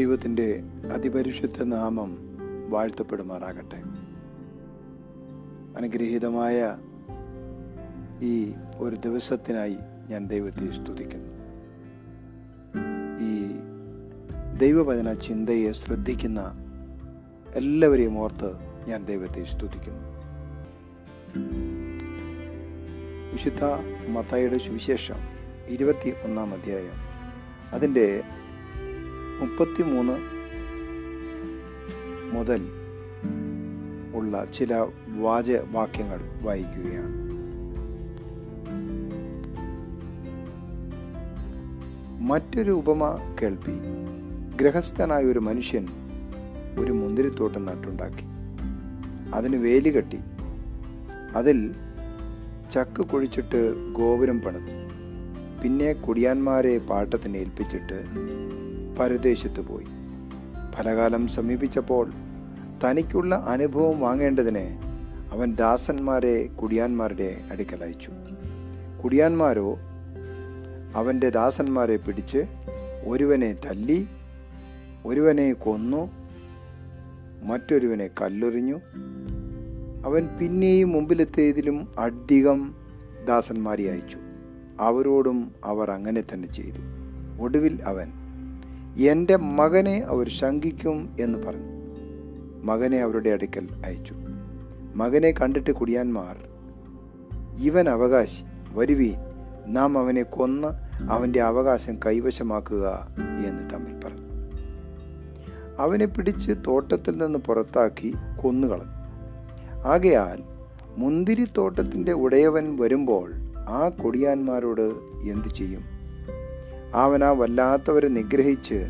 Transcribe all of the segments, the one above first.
ദൈവത്തിന്റെ അതിപരിശുദ്ധ നാമം വാഴ്ത്തപ്പെടുമാറാകട്ടെ. അനുഗ്രഹീതമായ ഈ ഒരു ദിവസത്തിനായി ഞാൻ ദൈവത്തെ സ്തുതിക്കുന്നു. ഈ ദൈവവചന ചിന്തയെ ശ്രദ്ധിക്കുന്ന എല്ലാവരെയും ഓർത്ത് ഞാൻ ദൈവത്തെ സ്തുതിക്കുന്നു. വിശുദ്ധ മത്തായുടെ സുവിശേഷം ഇരുപത്തി ഒന്നാം അധ്യായം. അതിന്റെ മുപ്പത്തിമൂന്ന് മുതൽ ഉള്ള ചില വാച വാക്യങ്ങൾ വായിക്കുകയാണ്. മറ്റൊരു ഉപമ കേൾപ്പി. ഗൃഹസ്ഥനായ ഒരു മനുഷ്യൻ ഒരു മുന്തിരിത്തോട്ടം നട്ടുണ്ടാക്കി. അതിന് വേലി കെട്ടി. അതിൽ ചക്ക് കുഴിച്ചിട്ട് ഗോപുരം പണിതു. പിന്നെ കുടിയാന്മാരെ പാട്ടത്തിന് ഏൽപ്പിച്ചിട്ട് പരദേശത്ത് പോയി. ഫലകാലം സമീപിച്ചപ്പോൾ തനിക്കുള്ള അനുഭവം വാങ്ങേണ്ടതിന് അവൻ ദാസന്മാരെ കുടിയാന്മാരുടെ അടുക്കൽ അയച്ചു. കുടിയാന്മാരോ? അവന്റെ ദാസന്മാരെ പിടിച്ച് ഒരുവനെ തല്ലി ഒരുവനെ കൊന്നു മറ്റൊരുവനെ കല്ലെറിഞ്ഞു. അവൻ പിന്നെയും മുമ്പിലെത്തിയതിലും അധികം ദാസന്മാരെ അയച്ചു. അവരോടും അവർ അങ്ങനെ തന്നെ ചെയ്തു. ഒടുവിൽ അവൻ എന്റെ മകനെ അവർ ശങ്കിക്കും എന്ന് പറഞ്ഞു. മകനെ അവരുടെ അടുക്കൽ അയച്ചു. മകനെ കണ്ടിട്ട് കുടിയാന്മാർ ഇവൻ അവകാശി വരുവീൻ. നാം അവനെ കൊന്ന് അവന്റെ അവകാശം കൈവശമാക്കുക എന്ന് തമ്മിൽ പറഞ്ഞു. അവനെ പിടിച്ച് തോട്ടത്തിൽ നിന്ന് പുറത്താക്കി കൊന്നുകളഞ്ഞു. ആകയാൽ മുന്തിരിത്തോട്ടത്തിന്റെ ഉടയവൻ വരുമ്പോൾ ആ കൊടിയാന്മാരോട് എന്തു ചെയ്യും? അവൻ ആ വല്ലാത്തവരെ നിഗ്രഹിച്ച്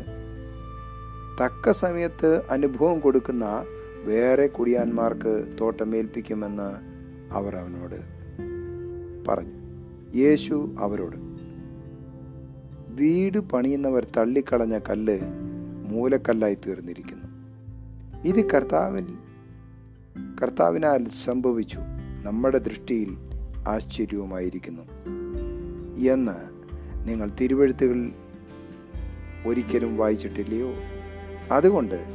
തക്ക സമയത്ത് അനുഭവം കൊടുക്കുന്ന വേറെ കുടിയാന്മാർക്ക് തോട്ടമേൽപ്പിക്കുമെന്ന് അവർ അവനോട് പറഞ്ഞു. യേശു അവരോട് വീട് പണിയുന്നവർ തള്ളിക്കളഞ്ഞ കല്ല് മൂലക്കല്ലായി തീർന്നിരിക്കുന്നു. ഇത് കർത്താവിൽ കർത്താവിനാൽ സംഭവിച്ചു. നമ്മുടെ ദൃഷ്ടിയിൽ ആശ്ചര്യവുമായിരിക്കുന്നു എന്ന് നിങ്ങൾ തിരുവഴുത്തുകളിൽ ഒരിക്കലും വായിച്ചിട്ടില്ലയോ? അതുകൊണ്ട്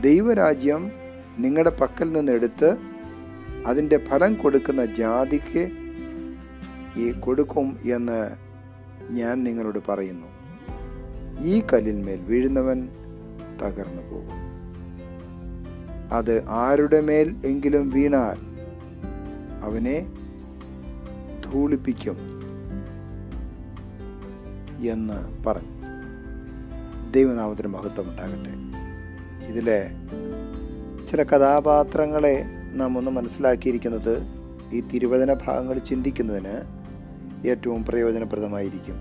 ദൈവരാജ്യം നിങ്ങളുടെ പക്കൽ നിന്ന് എടുത്ത് അതിന്റെ ഫലം കൊടുക്കുന്ന ജാതിക്ക് ഈ കൊടുക്കും എന്ന് ഞാൻ നിങ്ങളോട് പറയുന്നു. ഈ കല്ലിന്മേൽ വീഴുന്നവൻ തകർന്നു പോകും. അത് ആരുടെ മേൽ എങ്കിലും വീണാൽ അവനെ ധൂളിപ്പിക്കും. എന്ന് പറഞ്ഞു. ദൈവനാമത്തിന് മഹത്വം ഉണ്ടാകട്ടെ. ഇതിലെ ചില കഥാപാത്രങ്ങളെ നാം ഒന്ന് മനസ്സിലാക്കിയിരിക്കുന്നത് ഈ തിരുവചന ഭാഗങ്ങൾ ചിന്തിക്കുന്നതിന് ഏറ്റവും പ്രയോജനപ്രദമായിരിക്കും.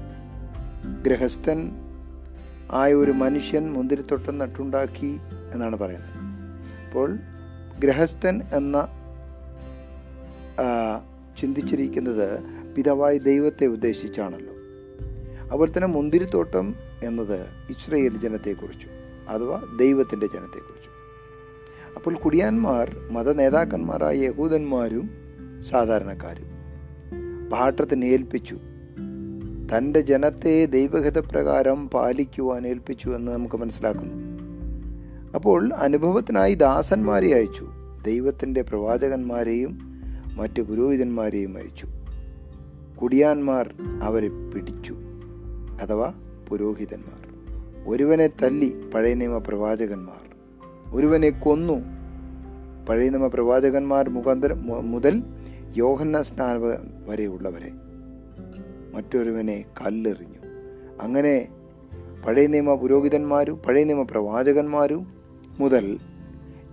ഗൃഹസ്ഥൻ ആയ ഒരു മനുഷ്യൻ മുന്തിരിത്തോട്ടം നട്ടുണ്ടാക്കി എന്നാണ് പറയുന്നത്. അപ്പോൾ ഗൃഹസ്ഥൻ എന്ന ചിന്തിച്ചിരിക്കുന്നത് പിതാവായി ദൈവത്തെ ഉദ്ദേശിച്ചാണല്ലോ. അതുപോലെ തന്നെ മുന്തിരിത്തോട്ടം എന്നത് ഇസ്രയേൽ ജനത്തെക്കുറിച്ചു അഥവാ ദൈവത്തിന്റെ ജനത്തെക്കുറിച്ചു. അപ്പോൾ കുടിയാന്മാർ മത നേതാക്കന്മാരായ യഹൂദന്മാരും സാധാരണക്കാരും പാട്ടത്തിന് ഏൽപ്പിച്ചു. തന്റെ ജനത്തെ ദൈവഹിതപ്രകാരം പാലിക്കുവാൻ ഏൽപ്പിച്ചു എന്ന് നമുക്ക് മനസ്സിലാക്കുന്നു. അപ്പോൾ അനുഭവത്തിനായി ദാസന്മാരെ അയച്ചു ദൈവത്തിന്റെ പ്രവാചകന്മാരെയും മറ്റ് പുരോഹിതന്മാരെയും അയച്ചു. കുടിയാന്മാർ അവരെ പിടിച്ചു. അഥവാ പുരോഹിതന്മാർ. ഒരുവനെ തല്ലി പഴയ നിയമ പ്രവാചകന്മാർ. ഒരുവനെ കൊന്നു പഴയ നിയമ പ്രവാചകന്മാർ മുഖാന്തരം മുതൽ യോഹന്ന സ്നാന വരെയുള്ളവരെ. മറ്റൊരുവനെ കല്ലെറിഞ്ഞു. അങ്ങനെ പഴയ നിയമ പുരോഹിതന്മാരും പഴയ നിയമ പ്രവാചകന്മാരും മുതൽ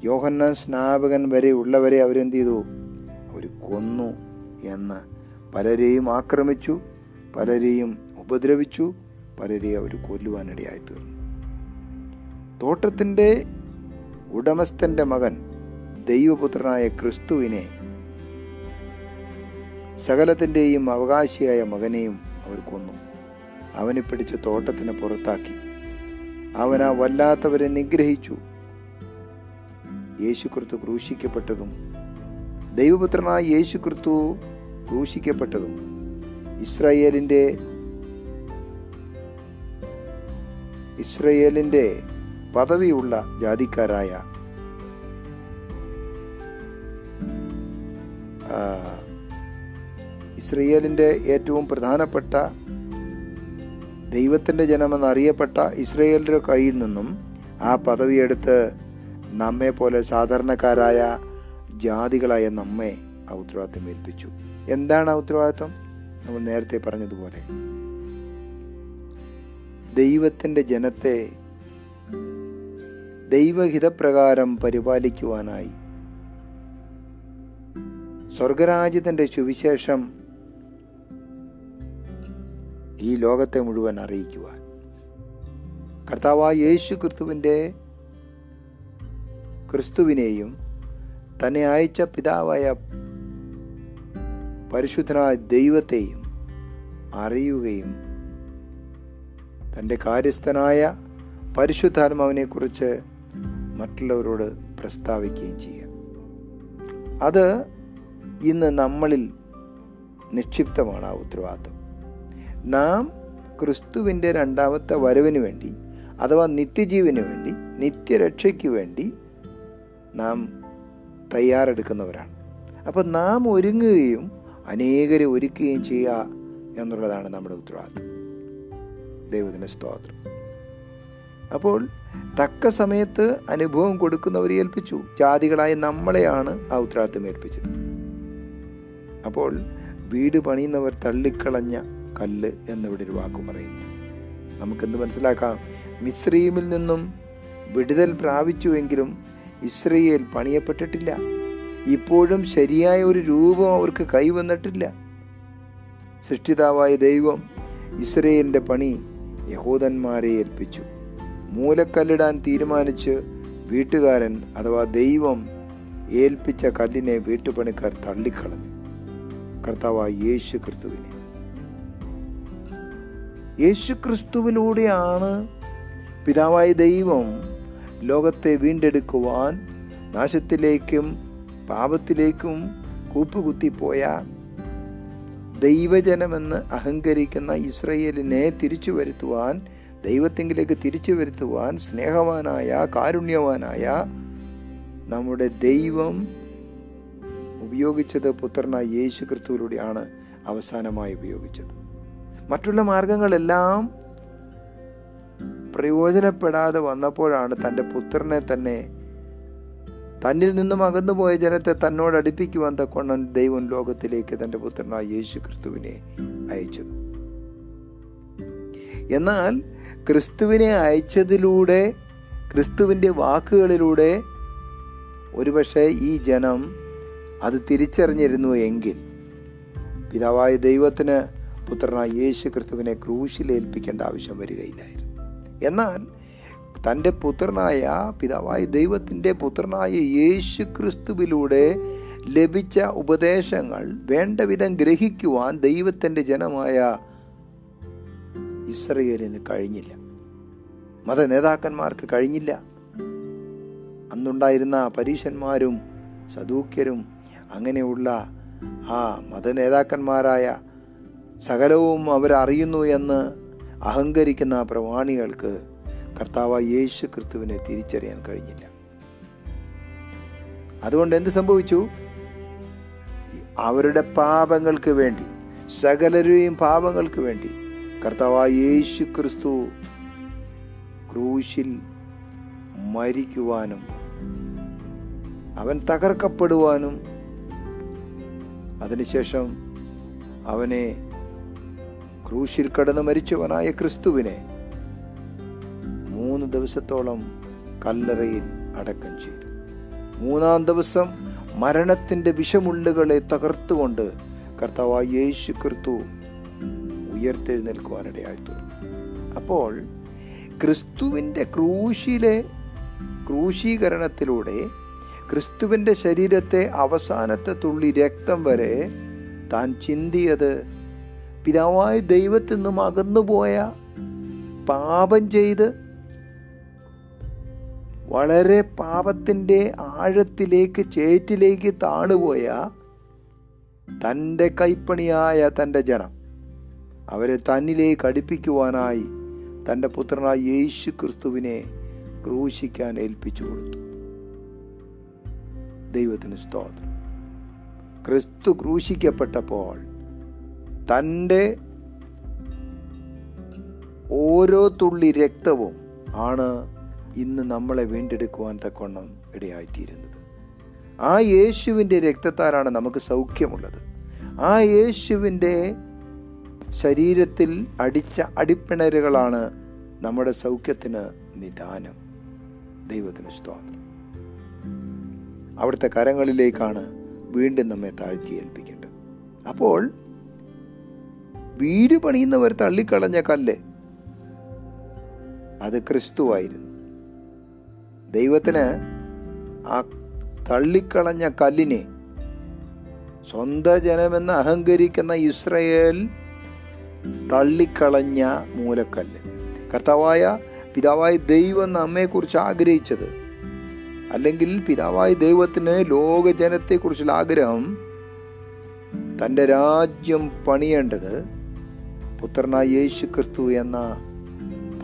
യോഹന്ന സ്നാപകൻ വരെ ഉള്ളവരെ അവരെന്ത് ചെയ്തു അവർ കൊന്നു എന്ന് പലരെയും ആക്രമിച്ചു പലരെയും ഉപദ്രവിച്ചു പലരെ അവർ കൊല്ലുവാനിടയായി തീർന്നു. തോട്ടത്തിന്റെ ഉടമസ്ഥന്റെ മകൻ ദൈവപുത്രനായ ക്രിസ്തുവിനെ സകലത്തിന്റെയും അവകാശിയായ മകനെയും അവർ കൊന്നു. അവനെ പിടിച്ച് തോട്ടത്തിന് പുറത്താക്കി. അവൻ വല്ലാത്തവരെ നിഗ്രഹിച്ചു. യേശുക്രിസ്തു ക്രൂശിക്കപ്പെട്ടതും ദൈവപുത്രനായ യേശുക്രിസ്തു ക്രൂശിക്കപ്പെട്ടതും ഇസ്രായേലിന്റെ ഇസ്രയേലിന്റെ പദവിയുള്ള ജാതിക്കാരായ ഇസ്രയേലിന്റെ ഏറ്റവും പ്രധാനപ്പെട്ട ദൈവത്തിന്റെ ജനമെന്നറിയപ്പെട്ട ഇസ്രയേലിന്റെ കയ്യിൽ നിന്നും ആ പദവിയെടുത്ത് നമ്മെ പോലെ സാധാരണക്കാരായ ജാതികളായ നമ്മെ ആ ഉത്തരവാദിത്വം ഏൽപ്പിച്ചു. എന്താണ് ആ ഉത്തരവാദിത്വം? നമ്മൾ നേരത്തെ പറഞ്ഞതുപോലെ ദൈവത്തിന്റെ ജനത്തെ ദൈവഹിതപ്രകാരം പരിപാലിക്കുവാനായി. സ്വർഗരാജ്യത്തിന്റെ സുവിശേഷം ഈ ലോകത്തെ മുഴുവൻ അറിയിക്കുവാൻ. കർത്താവായ യേശു ക്രിസ്തുവിന്റെ ക്രിസ്തുവിനെയും തന്നെ അയച്ച പിതാവായ പരിശുദ്ധനായ ദൈവത്തെയും അറിയുകയും തന്റെ കാര്യസ്ഥനായ പരിശുദ്ധാത്മാവിനെക്കുറിച്ച് മറ്റുള്ളവരോട് പ്രസ്താവിക്കുകയും ചെയ്യുക. അത് ഇന്ന് നമ്മളിൽ നിക്ഷിപ്തമാണ് ആ ഉത്തരവാദിത്വം. നാം ക്രിസ്തുവിന്റെ രണ്ടാമത്തെ വരവിന് വേണ്ടി അഥവാ നിത്യജീവന് വേണ്ടി നിത്യരക്ഷയ്ക്ക് വേണ്ടി നാം തയ്യാറെടുക്കുന്നവരാണ്. അപ്പോൾ നാം ഒരുങ്ങുകയും അനേകരെ ഒരുക്കുകയും ചെയ്യുക എന്നുള്ളതാണ് നമ്മുടെ ഉത്തരവാദിത്വം. ദൈവത്തിന് സ്തോത്രം. അപ്പോൾ തക്ക സമയത്ത് അനുഭവം കൊടുക്കുന്നവരെ ഏൽപ്പിച്ചു. ജാതികളായ നമ്മളെയാണ് ആ ഉത്തരവാദിത്വം ഏൽപ്പിച്ചത്. അപ്പോൾ വീട് പണിയുന്നവർ തള്ളിക്കളഞ്ഞ കല്ല് എന്നിവിടെ ഒരു വാക്ക് പറയുന്നു. നമുക്കെന്ത് മനസ്സിലാക്കാം? മിശ്രീമിൽ നിന്നും വിടുതൽ പ്രാപിച്ചുവെങ്കിലും ഇസ്രയേൽ പണിയപ്പെട്ടിട്ടില്ല. ഇപ്പോഴും ശരിയായ ഒരു രൂപം അവർക്ക് കൈവന്നിട്ടില്ല. സൃഷ്ടിതാവായ ദൈവം ഇസ്രയേലിന്റെ പണി യഹൂദന്മാരെ ഏൽപ്പിച്ചു. മൂലക്കല്ലിടാൻ തീരുമാനിച്ച് വീട്ടുകാരൻ അഥവാ ദൈവം ഏൽപ്പിച്ച കല്ലിനെ വീട്ടുപണിക്കാർ തള്ളിക്കളഞ്ഞു. കർത്താവായ യേശു ക്രിസ്തുവിനെ യേശു ക്രിസ്തുവിലൂടെയാണ് പിതാവായ ദൈവം ലോകത്തെ വീണ്ടെടുക്കുവാൻ നാശത്തിലേക്കും പാപത്തിലേക്കും കൂപ്പുകുത്തിപ്പോയ ദൈവജനമെന്ന് അഹങ്കരിക്കുന്ന ഇസ്രയേലിനെ തിരിച്ചു വരുത്തുവാൻ ദൈവത്തെങ്കിലേക്ക് തിരിച്ചു വരുത്തുവാൻ സ്നേഹവാനായ കാരുണ്യവാനായ നമ്മുടെ ദൈവം ഉപയോഗിച്ചത് പുത്രനായ യേശു ക്രിസ്തുവിലൂടെയാണ് അവസാനമായി ഉപയോഗിച്ചത്. മറ്റുള്ള മാർഗങ്ങളെല്ലാം പ്രയോജനപ്പെടാതെ വന്നപ്പോഴാണ് തന്റെ പുത്രനെ തന്നെ തന്നിൽ നിന്നും അകന്നുപോയ ജനത്തെ തന്നോട് അടുപ്പിക്കുവാൻ തക്കൊണ്ടൻ ദൈവം ലോകത്തിലേക്ക് തന്റെ പുത്രനായ യേശു ക്രിസ്തുവിനെ അയച്ചത്. എന്നാൽ ക്രിസ്തുവിനെ അയച്ചതിലൂടെ ക്രിസ്തുവിന്റെ വാക്കുകളിലൂടെ ഒരുപക്ഷെ ഈ ജനം അത് തിരിച്ചറിഞ്ഞിരുന്നു എങ്കിൽ പിതാവായ ദൈവത്തിന് പുത്രനായ യേശു ക്രിസ്തുവിനെ ക്രൂശിലേൽപ്പിക്കേണ്ട ആവശ്യം വരികയില്ലായിരുന്നു. എന്നാൽ തന്റെ പുത്രനായ പിതാവായ ദൈവത്തിന്റെ പുത്രനായ യേശു ക്രിസ്തുവിലൂടെ ലഭിച്ച ഉപദേശങ്ങൾ വേണ്ട വിധം ഗ്രഹിക്കുവാൻ ദൈവത്തിന്റെ ജനമായ ഇസ്രയേലിന് കഴിഞ്ഞില്ല. മത നേതാക്കന്മാർക്ക് കഴിഞ്ഞില്ല. അന്നുണ്ടായിരുന്ന പരീശന്മാരും സദൂക്യരും അങ്ങനെയുള്ള ആ മത നേതാക്കന്മാരായ സകലവും അവരറിയുന്നു എന്ന് അഹങ്കരിക്കുന്ന പ്രമാണികൾക്ക് കർത്താവ് യേശു ക്രിസ്തുവിനെ തിരിച്ചറിയാൻ കഴിഞ്ഞില്ല. അതുകൊണ്ട് എന്ത് സംഭവിച്ചു? അവരുടെ പാപങ്ങൾക്ക് വേണ്ടി സകലരുടെയും പാപങ്ങൾക്ക് വേണ്ടി കർത്താവായ യേശു ക്രിസ്തു ക്രൂശിൽ മരിക്കുവാനും അവൻ തകർക്കപ്പെടുവാനും അതിനുശേഷം അവനെ ക്രൂശിൽ കടന്ന് മരിച്ചവനായ ക്രിസ്തുവിനെ മൂന്ന് ദിവസത്തോളം കല്ലറയിൽ അടക്കം ചെയ്തു. മൂന്നാം ദിവസം മരണത്തിന്റെ വിഷമുള്ളുകളെ തകർത്തുകൊണ്ട് കർത്താവായ യേശു ക്രിസ്തു ഉയർത്തെഴുന്നേൽക്കുവാനിടയായി തീർന്നു അപ്പോൾ ക്രിസ്തുവിന്റെ ക്രൂശിലെ ക്രൂശീകരണത്തിലൂടെ ക്രിസ്തുവിന്റെ ശരീരത്തെ അവസാനത്തെ തുള്ളി രക്തം വരെ താൻ ചിന്തിയത് പിതാവായ ദൈവത്തിൽ നിന്നും അകന്നുപോയ പാപം ചെയ്ത് വളരെ പാപത്തിന്റെ ആഴത്തിലേക്ക് ചേറ്റിലേക്ക് താണുപോയ തന്റെ കൈപ്പണിയായ തന്റെ ജനം അവരെ തന്നിലേക്ക് അടുപ്പിക്കുവാനായി തന്റെ പുത്രനായ യേശു ക്രിസ്തുവിനെ ക്രൂശിക്കാൻ ഏൽപ്പിച്ചു കൊടുത്തു. ദൈവത്തിന് സ്തോത്രം. ക്രിസ്തു ക്രൂശിക്കപ്പെട്ടപ്പോൾ തന്റെ ഓരോ തുള്ളി രക്തവും ആണ് ഇന്ന് നമ്മളെ വീണ്ടെടുക്കുവാൻ തക്കവണ്ണം ഇടയായിത്തീരുന്നത്. ആ യേശുവിന്റെ രക്തത്താലാണ് നമുക്ക് സൗഖ്യമുള്ളത്. ആ യേശുവിന്റെ ശരീരത്തിൽ അടിച്ച അടിപ്പിണരുകളാണ് നമ്മുടെ സൗഖ്യത്തിന് നിദാനം. ദൈവത്തിന് സ്തോത്രം. അവിടുത്തെ കരങ്ങളിലേക്കാണ് വീണ്ടും നമ്മെ താഴ്ത്തി ഏൽപ്പിക്കേണ്ടത്. അപ്പോൾ വീട് പണിയുന്നവർ തള്ളിക്കളഞ്ഞ കല്ല് അത് ക്രിസ്തുവായിരുന്നു. ദൈവത്തിന് ആ തള്ളിക്കളഞ്ഞ കല്ലിനെ സ്വന്ത ജനമെന്ന് അഹങ്കരിക്കുന്ന ഇസ്രയേൽ തള്ളിക്കളഞ്ഞ മൂലക്കല്ല്. കർത്താവായ പിതാവായ ദൈവം നമ്മെക്കുറിച്ച് ആഗ്രഹിച്ചത് അല്ലെങ്കിൽ പിതാവായ ദൈവത്തിന് ലോകജനത്തെക്കുറിച്ചുള്ള ആഗ്രഹം തന്റെ രാജ്യം പണിയേണ്ടത് പുത്രനായ യേശു ക്രിസ്തു എന്ന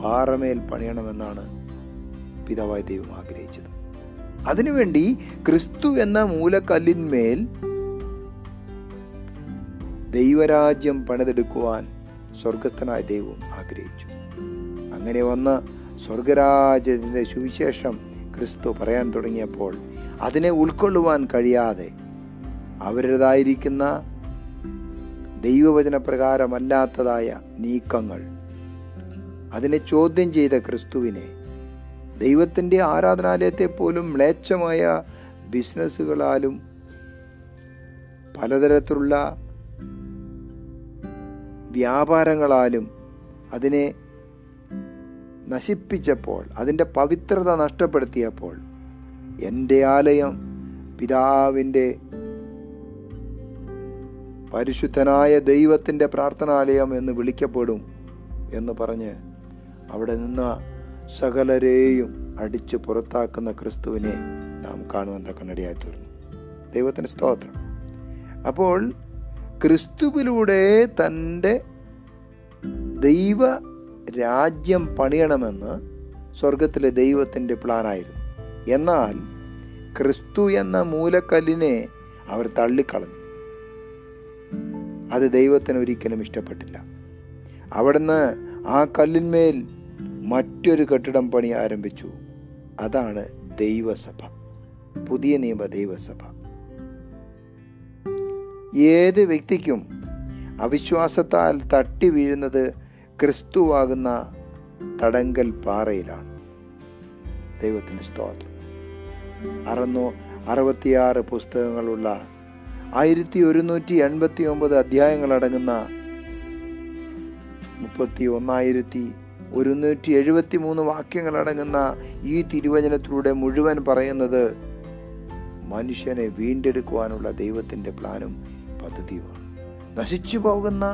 പാറമേൽ പണിയണമെന്നാണ് പിതാവായ ദൈവം ആഗ്രഹിച്ചത്. അതിനുവേണ്ടി ക്രിസ്തു എന്ന മൂലക്കല്ലിന്മേൽ ദൈവരാജ്യം പണിതെടുക്കുവാൻ സ്വർഗസ്ഥനായ ദൈവം ആഗ്രഹിച്ചു. അങ്ങനെ വന്ന സ്വർഗരാജ്യത്തിന്റെ സുവിശേഷം ക്രിസ്തു പറയാൻ തുടങ്ങിയപ്പോൾ അതിനെ ഉൾക്കൊള്ളുവാൻ കഴിയാതെ അവരുടേതായിരിക്കുന്ന ദൈവവചന പ്രകാരമല്ലാത്തതായ നീക്കങ്ങൾ അതിനെ ചോദ്യം ചെയ്ത ക്രിസ്തുവിനെ ദൈവത്തിന്റെ ആരാധനാലയത്തെ പോലും മ്ലേച്ഛമായ ബിസിനസ്സുകളാലും പലതരത്തിലുള്ള വ്യാപാരങ്ങളാലും അതിനെ നശിപ്പിച്ചപ്പോൾ അതിന്റെ പവിത്രത നഷ്ടപ്പെടുത്തിയപ്പോൾ എന്റെ ആലയം പിതാവിന്റെ പരിശുദ്ധനായ ദൈവത്തിന്റെ പ്രാർത്ഥനാലയം എന്ന് വിളിക്കപ്പെടും എന്ന് പറഞ്ഞ് അവിടെ നിന്ന് സകലരെയും അടിച്ച് പുറത്താക്കുന്ന ക്രിസ്തുവിനെ നാം കാണുവാൻ തക്കനടിയായി തീർന്നു. ദൈവത്തിന്റെ സ്തോത്രം. അപ്പോൾ ക്രിസ്തുവിലൂടെ തന്റെ ദൈവ രാജ്യം പണിയണമെന്ന് സ്വർഗത്തിലെ ദൈവത്തിന്റെ പ്ലാനായിരുന്നു. എന്നാൽ ക്രിസ്തു എന്ന മൂലക്കല്ലിനെ അവർ തള്ളിക്കളഞ്ഞു. അത് ദൈവത്തിന് ഒരിക്കലും ഇഷ്ടപ്പെട്ടില്ല. അവിടുന്ന് ആ കല്ലിന്മേൽ മറ്റൊരു കെട്ടിടം പണി ആരംഭിച്ചു. അതാണ് ദൈവസഭ. പുതിയ നിയമ ദൈവസഭ. ഏത് വ്യക്തിക്കും അവിശ്വാസത്താൽ തട്ടി വീഴുന്നത് ക്രിസ്തുവാകുന്ന തടങ്കൽ പാറയിലാണ്. ദൈവത്തിന് സ്തോത്രം. അറുന്നൂ അറുപത്തിയാറ് പുസ്തകങ്ങളുള്ള ആയിരത്തി ഒരുന്നൂറ്റി എൺപത്തി ഒമ്പത് അധ്യായങ്ങളടങ്ങുന്ന മുപ്പത്തി ഒന്നായിരത്തി ഒരുന്നൂറ്റി എഴുപത്തി മൂന്ന് വാക്യങ്ങളടങ്ങുന്ന ഈ തിരുവചനത്തിലൂടെ മുഴുവൻ പറയുന്നത് മനുഷ്യനെ വീണ്ടെടുക്കുവാനുള്ള ദൈവത്തിന്റെ പ്ലാനും പദ്ധതിയുമാണ്. നശിച്ചു പോകുന്ന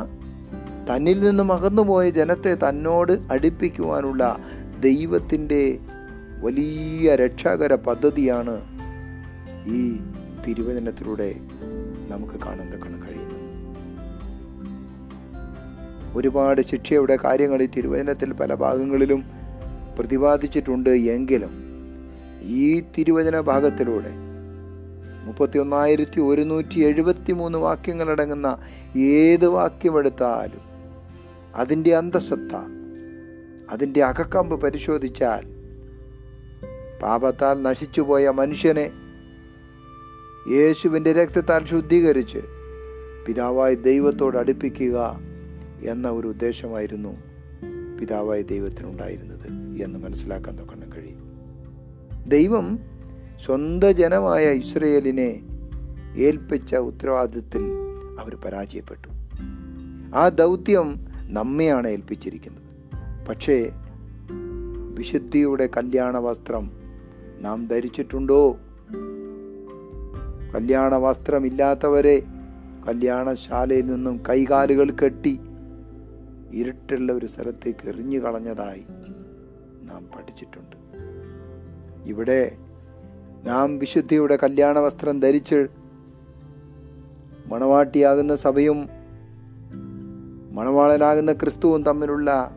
തന്നിൽ നിന്നും അകന്നുപോയ ജനത്തെ തന്നോട് അടുപ്പിക്കുവാനുള്ള ദൈവത്തിന്റെ വലിയ രക്ഷാകര പദ്ധതിയാണ് ഈ തിരുവചനത്തിലൂടെ നമുക്ക് കാണാൻ കഴിയുന്നത്. ഒരുപാട് ശിക്ഷയുടെ കാര്യങ്ങൾ ഈ തിരുവചനത്തിൽ പല ഭാഗങ്ങളിലും പ്രതിപാദിച്ചിട്ടുണ്ട് എങ്കിലും ഈ തിരുവചന ഭാഗത്തിലൂടെ മുപ്പത്തി ഒന്നായിരത്തി ഒരുന്നൂറ്റി എഴുപത്തി മൂന്ന് വാക്യങ്ങളടങ്ങുന്ന ഏത് വാക്യമെടുത്താലും അതിന്റെ അന്തസത്ത അതിന്റെ അകക്കമ്പ് പരിശോധിച്ചാൽ പാപത്താൽ നശിച്ചുപോയ മനുഷ്യനെ യേശുവിന്റെ രക്തത്താൽ ശുദ്ധീകരിച്ച് പിതാവായ ദൈവത്തോട് അടുപ്പിക്കുക എന്ന ഒരു ഉദ്ദേശമായിരുന്നു പിതാവായ ദൈവത്തിനുണ്ടായിരുന്നത് എന്ന് മനസ്സിലാക്കാൻ തൊക്കണം കഴിയും. ദൈവം സ്വന്തം ജനമായ ഇസ്രയേലിനെ ഏൽപ്പിച്ച ഉത്തരവാദിത്തത്തിൽ അവർ പരാജയപ്പെട്ടു. ആ ദൗത്യം നമ്മെയാണ് ഏൽപ്പിച്ചിരിക്കുന്നത്. പക്ഷേ വിശുദ്ധിയുടെ കല്യാണ വസ്ത്രം നാം ധരിച്ചിട്ടുണ്ടോ? കല്യാണ വസ്ത്രമില്ലാത്തവരെ കല്യാണശാലയിൽ നിന്നും കൈകാലുകൾ കെട്ടി ഇരുട്ടുള്ള ഒരു സ്ഥലത്തേക്ക് എറിഞ്ഞു കളഞ്ഞതായി നാം പഠിച്ചിട്ടുണ്ട്. ഇവിടെ നാം വിശുദ്ധിയുടെ കല്യാണ വസ്ത്രം ധരിച്ച് മണവാട്ടിയാകുന്ന സഭയും മണവാളനാകുന്ന ക്രിസ്തുവും തമ്മിലുള്ള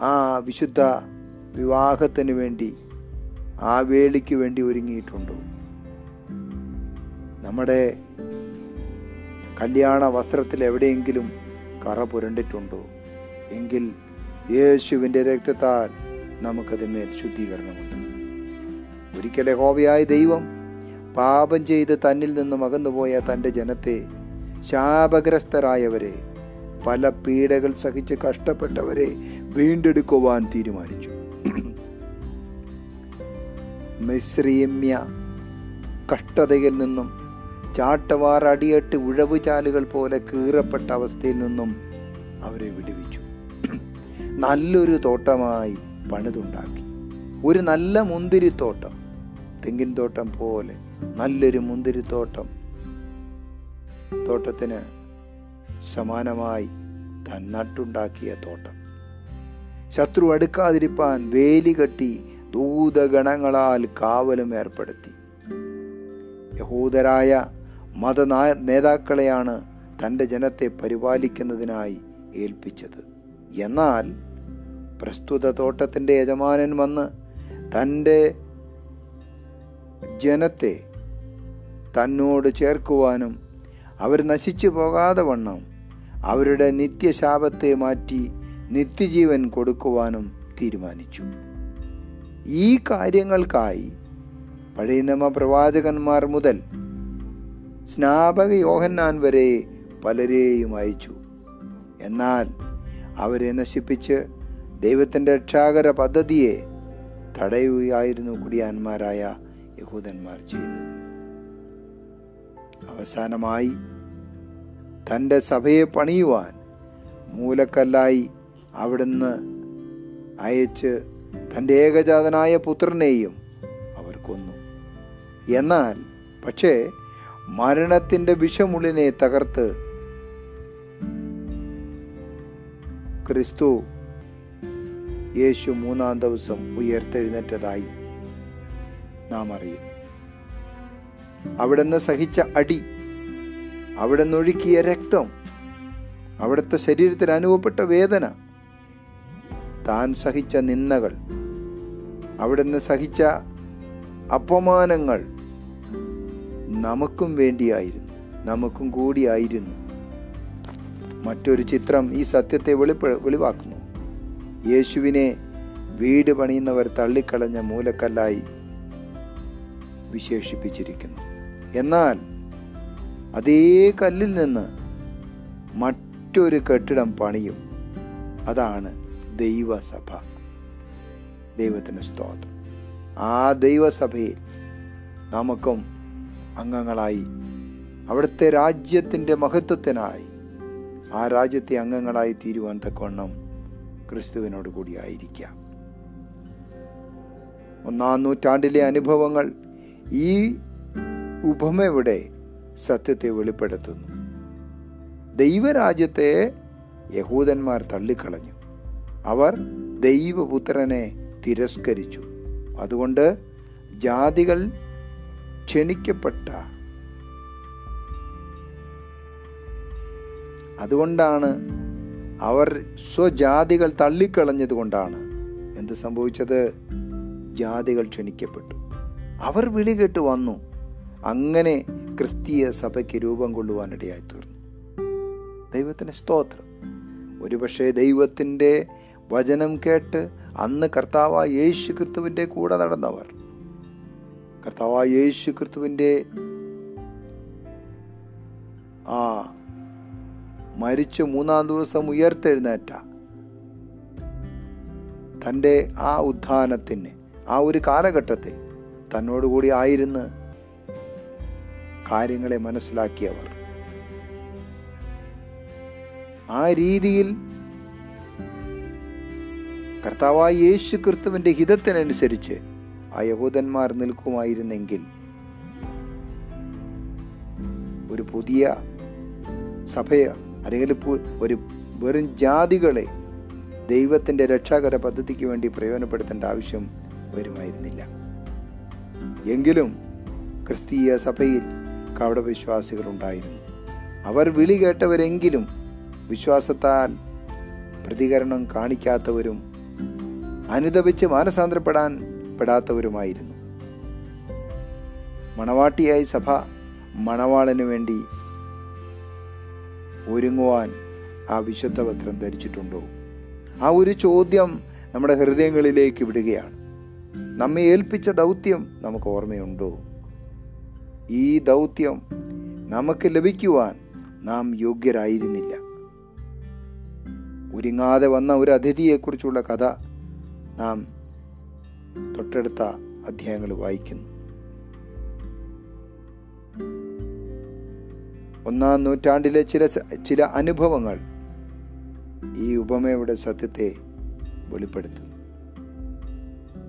ആ വിശുദ്ധ വിവാഹത്തിന് വേണ്ടി ആ വേളിക്ക് വേണ്ടി ഒരുങ്ങിയിട്ടുണ്ടോ. നമ്മുടെ കല്യാണ വസ്ത്രത്തിൽ എവിടെയെങ്കിലും കറ പുരണ്ടിട്ടുണ്ടോ? എങ്കിൽ യേശുവിന്റെ രക്തത്താൽ നമുക്കതിന്മേൽ ശുദ്ധീകരണമുണ്ട്. ഒരിക്കലെ ഹോവയായ ദൈവം പാപം ചെയ്ത് തന്നിൽ നിന്നും അകന്നുപോയ തന്റെ ജനത്തെ ശാപഗ്രസ്തരായവരെ പല പീഡകൾ സഹിച്ച് കഷ്ടപ്പെട്ടവരെ വീണ്ടെടുക്കുവാൻ തീരുമാനിച്ചു. മിശ്രീമ്യ കഷ്ടതയിൽ നിന്നും ചാട്ടവാർ അടിയട്ട് ഉഴവുചാലുകൾ പോലെ കീറപ്പെട്ട അവസ്ഥയിൽ നിന്നും അവരെ വിടുവിച്ചു. നല്ലൊരു തോട്ടമായി പണിതുണ്ടാക്കി. ഒരു നല്ല മുന്തിരിത്തോട്ടം തെങ്ങിൻ തോട്ടം പോലെ നല്ലൊരു മുന്തിരിത്തോട്ടം തോട്ടത്തിന് സമാനമായി താൻ നട്ടുണ്ടാക്കിയ തോട്ടം. ശത്രു അടുക്കാതിരിപ്പാൻ വേലി കെട്ടി ദൂതഗണങ്ങളാൽ കാവലും ഏർപ്പെടുത്തി. യഹൂദരായ മത നേതാക്കളെയാണ് തന്റെ ജനത്തെ പരിപാലിക്കുന്നതിനായി ഏൽപ്പിച്ചത്. എന്നാൽ പ്രസ്തുത തോട്ടത്തിന്റെ യജമാനൻ വന്ന് തന്റെ ജനത്തെ തന്നോട് ചേർക്കുവാനും അവർ നശിച്ചു പോകാതെ വണ്ണം അവരുടെ നിത്യശാപത്തെ മാറ്റി നിത്യജീവൻ കൊടുക്കുവാനും തീരുമാനിച്ചു. ഈ കാര്യങ്ങൾക്കായി പഴയ നിയമ പ്രവാചകന്മാർ മുതൽ സ്നാപക യോഹന്നാൻ വരെ പലരെയും അയച്ചു. എന്നാൽ അവരെ നശിപ്പിച്ച് ദൈവത്തിന്റെ രക്ഷാകര പദ്ധതിയെ തടയുകയായിരുന്നു കുടിയാന്മാരായ യഹൂദന്മാർ ചെയ്തത്. അവസാനമായി തന്റെ സഭയെ പണിയുവാൻ മൂലക്കല്ലായി അവിടുന്ന് അയച്ച് തന്റെ ഏകജാതനായ പുത്രനെയും അവർ കൊന്നു. എന്നാൽ പക്ഷേ മരണത്തിന്റെ വിഷമുള്ളിനെ തകർത്ത് ക്രിസ്തു യേശു മൂന്നാം ദിവസം ഉയർത്തെഴുന്നേറ്റതായി നാം അറിയുന്നു. അവിടുന്ന് സഹിച്ച അടി അവിടുന്ന് ഒഴുക്കിയ രക്തം അവിടുത്തെ ശരീരത്തിൽ അനുഭവപ്പെട്ട വേദന താൻ സഹിച്ച നിന്ദകൾ അവിടുന്ന് സഹിച്ച അപമാനങ്ങൾ നമുക്കും വേണ്ടിയായിരുന്നു. നമുക്കും കൂടിയായിരുന്നു. മറ്റൊരു ചിത്രം ഈ സത്യത്തെ വെളിപ്പ വെളിവാക്കുന്നു. യേശുവിനെ വീട് പണിയുന്നവർ തള്ളിക്കളഞ്ഞ മൂലക്കല്ലായി വിശേഷിപ്പിച്ചിരിക്കുന്നു. എന്നാൽ അതേ കല്ലിൽ നിന്ന് മറ്റൊരു കെട്ടിടം പണിയും. അതാണ് ദൈവസഭ. ദൈവത്തിന് സ്തോത്രം. ആ ദൈവസഭയിൽ നമുക്കും അംഗങ്ങളായി. അവിടുത്തെ രാജ്യത്തിന്റെ മഹത്വത്തിനായി ആ രാജ്യത്തെ അംഗങ്ങളായി തീരുവാൻ തക്കവണ്ണം ക്രിസ്തുവിനോട് കൂടി ആയിരിക്കാം. ഒന്നാം നൂറ്റാണ്ടിലെ അനുഭവങ്ങൾ ഈ ഉപമയുടെ സത്യത്തെ വെളിപ്പെടുത്തുന്നു. ദൈവരാജ്യത്തെ യഹൂദന്മാർ തള്ളിക്കളഞ്ഞു. അവർ ദൈവപുത്രനെ തിരസ്കരിച്ചു. അതുകൊണ്ട് ജാതികൾ ക്ഷണിക്കപ്പെട്ട. അതുകൊണ്ടാണ് അവർ സ്വജാതികൾ തള്ളിക്കളഞ്ഞത് കൊണ്ടാണ്. എന്ത് സംഭവിച്ചത്? ജാതികൾ ക്ഷണിക്കപ്പെട്ടു. അവർ വിളി കേട്ട് വന്നു. അങ്ങനെ ക്രിസ്തീയ സഭയ്ക്ക് രൂപം കൊള്ളുവാനിടയായി തീർന്നു. ദൈവത്തിന് സ്തോത്രം. ഒരുപക്ഷെ ദൈവത്തിന്റെ വചനം കേട്ട് അന്ന് കർത്താവായ യേശു ക്രിസ്തുവിന്റെ കൂടെ നടന്നവർ കർത്താവായ യേശു ക്രിസ്തുവിന്റെ ആ മരിച്ചു മൂന്നാം ദിവസം ഉയർത്തെഴുന്നേറ്റ തന്റെ ആ ഉത്ഥാനത്തിന് ആ ഒരു കാലഘട്ടത്തിൽ തന്നോടുകൂടി ആയിരുന്ന് കാര്യങ്ങളെ മനസ്സിലാക്കിയവർ. ആ രീതിയിൽ കർത്താവായ യേശു ക്രിസ്തുവിന്റെ ഹിതത്തിനനുസരിച്ച് ആ യഹൂദന്മാർ നിൽക്കുമായിരുന്നെങ്കിൽ ഒരു പുതിയ സഭയെ അല്ലെങ്കിൽ ഒരു വെറും ജാതികളെ ദൈവത്തിന്റെ രക്ഷാകര പദ്ധതിക്ക് വേണ്ടി പ്രയോജനപ്പെടുത്തേണ്ട ആവശ്യം വരുമായിരുന്നില്ല. എങ്കിലും ക്രിസ്തീയ സഭയിൽ കവട വിശ്വാസികൾ ഉണ്ടായിരുന്നു. അവർ വിളി കേട്ടവരെങ്കിലും വിശ്വാസത്താൽ പ്രതികരണം കാണിക്കാത്തവരും അനുദപിച്ച് മാനസാന്തരപ്പെടാൻ പെടാത്തവരുമായിരുന്നു മണവാട്ടിയായി സഭ മണവാളന് വേണ്ടി ഒരുങ്ങുവാൻ ആ വിശുദ്ധ വസ്ത്രം ധരിച്ചിട്ടുണ്ടോ? ആ ഒരു ചോദ്യം നമ്മുടെ ഹൃദയങ്ങളിലേക്ക് വിടുകയാണ്. നമ്മെ ഏൽപ്പിച്ച ദൗത്യം നമുക്ക് ഓർമ്മയുണ്ടോ? ഈ ദൗത്യം നമുക്ക് ലഭിക്കുവാൻ നാം യോഗ്യരായിരുന്നില്ല. ഒരുങ്ങാതെ വന്ന ഒരു അതിഥിയെക്കുറിച്ചുള്ള കഥ നാം തൊട്ടടുത്ത അധ്യായങ്ങൾ വായിക്കുന്നു. ഒന്നാം നൂറ്റാണ്ടിലെ ചില ചില അനുഭവങ്ങൾ ഈ ഉപമയുടെ സത്യത്തെ വെളിപ്പെടുത്തുന്നു.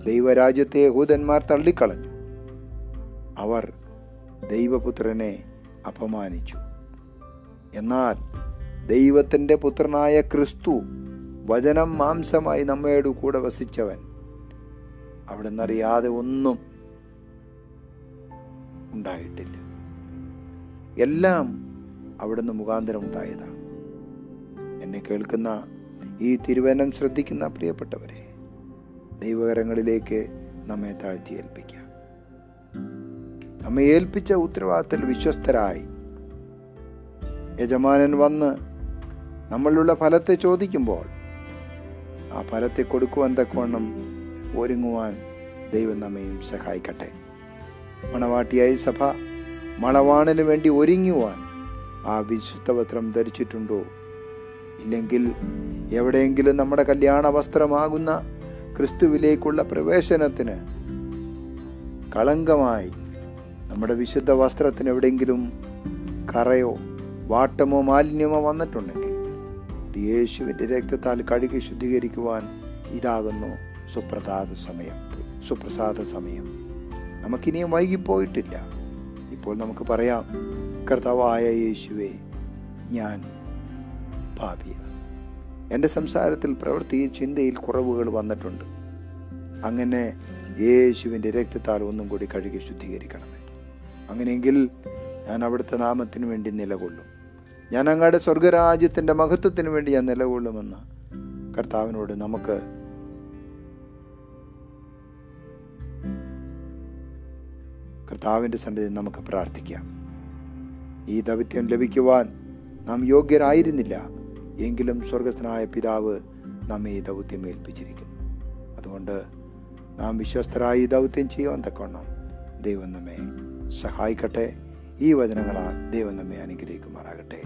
ദൈവരാജ്യത്തെ യഹൂദന്മാർ തള്ളിക്കളഞ്ഞു. അവർ ദൈവപുത്രനെ അപമാനിച്ചു. എന്നാൽ ദൈവത്തിന്റെ പുത്രനായ ക്രിസ്തു വചനം മാംസമായി നമ്മയോട് കൂടെ വസിച്ചവൻ അവിടെ നിന്നറിയാതെ ഒന്നും ഉണ്ടായിട്ടില്ല. എല്ലാം അവിടുന്ന് മുഖാന്തരം ഉണ്ടായതാണ് എന്നെ കേൾക്കുന്ന ഈ തിരുവനം ശ്രദ്ധിക്കുന്ന പ്രിയപ്പെട്ടവരെ ദൈവകരങ്ങളിലേക്ക് നമ്മെ താഴ്ത്തി ഏൽപ്പിക്കാം. നമ്മെ ഏൽപ്പിച്ച ഉത്തരവാദിത്തത്തിൽ വിശ്വസ്തരായി. യജമാനൻ വന്ന് നമ്മളിലുള്ള ഫലത്തെ ചോദിക്കുമ്പോൾ ആ ഫലത്തെ കൊടുക്കുവാൻ തക്കവണ്ണം ഒരുങ്ങുവാൻ ദൈവം നമ്മയും സഹായിക്കട്ടെ. മണവാട്ടിയായി സഭ മണവാണിന് വേണ്ടി ഒരുങ്ങുവാൻ ആ വിശുദ്ധ വസ്ത്രം ധരിച്ചിട്ടുണ്ടോ? ഇല്ലെങ്കിൽ എവിടെയെങ്കിലും നമ്മുടെ കല്യാണ വസ്ത്രമാകുന്ന ക്രിസ്തുവിലേക്കുള്ള പ്രവേശനത്തിന് കളങ്കമായി നമ്മുടെ വിശുദ്ധ വസ്ത്രത്തിന് എവിടെയെങ്കിലും കറയോ വാട്ടമോ മാലിന്യമോ വന്നിട്ടുണ്ടെങ്കിൽ യേശുവിന്റെ രക്തത്താൽ കഴുകി ശുദ്ധീകരിക്കുവാൻ ഇതാകുന്നു. സുപ്രഭാത സമയം സുപ്രസാദ സമയം. നമുക്കിനിയും വൈകിപ്പോയിട്ടില്ല. ഇപ്പോൾ നമുക്ക് പറയാം കർത്താവായ യേശുവെ ഞാൻ ഭാവിയ എന്റെ സംസാരത്തിൽ പ്രവൃത്തിയിൽ ചിന്തയിൽ കുറവുകൾ വന്നിട്ടുണ്ട്. അങ്ങനെ യേശുവിന്റെ രക്തത്താൽ ഒന്നും കൂടി കഴുകി ശുദ്ധീകരിക്കണമേ. അങ്ങനെയെങ്കിൽ ഞാൻ അവിടുത്തെ നാമത്തിന് വേണ്ടി നിലകൊള്ളും. ഞാൻ അങ്ങയുടെ സ്വർഗരാജ്യത്തിന്റെ മഹത്വത്തിന് വേണ്ടി ഞാൻ നിലകൊള്ളുമെന്ന് കർത്താവിനോട് നമുക്ക് കർത്താവിന്റെ സന്നിധി നമുക്ക് പ്രാർത്ഥിക്കാം. ഈ ദൗത്യം ലഭിക്കുവാൻ നാം യോഗ്യരായിരുന്നില്ല. എങ്കിലും സ്വർഗസ്ഥനായ പിതാവ് നമ്മെ ഈ ദൗത്യം ഏൽപ്പിച്ചിരിക്കുന്നു. അതുകൊണ്ട് നാം വിശ്വസ്തരായി ഈ ദൗത്യം ചെയ്യുവാൻ തക്കവണ്ണം ദൈവം നമ്മെ സഹായിക്കട്ടെ. ഈ വചനങ്ങളാൽ ദൈവം നമ്മെ അനുഗ്രഹിക്കുമാറാകട്ടെ.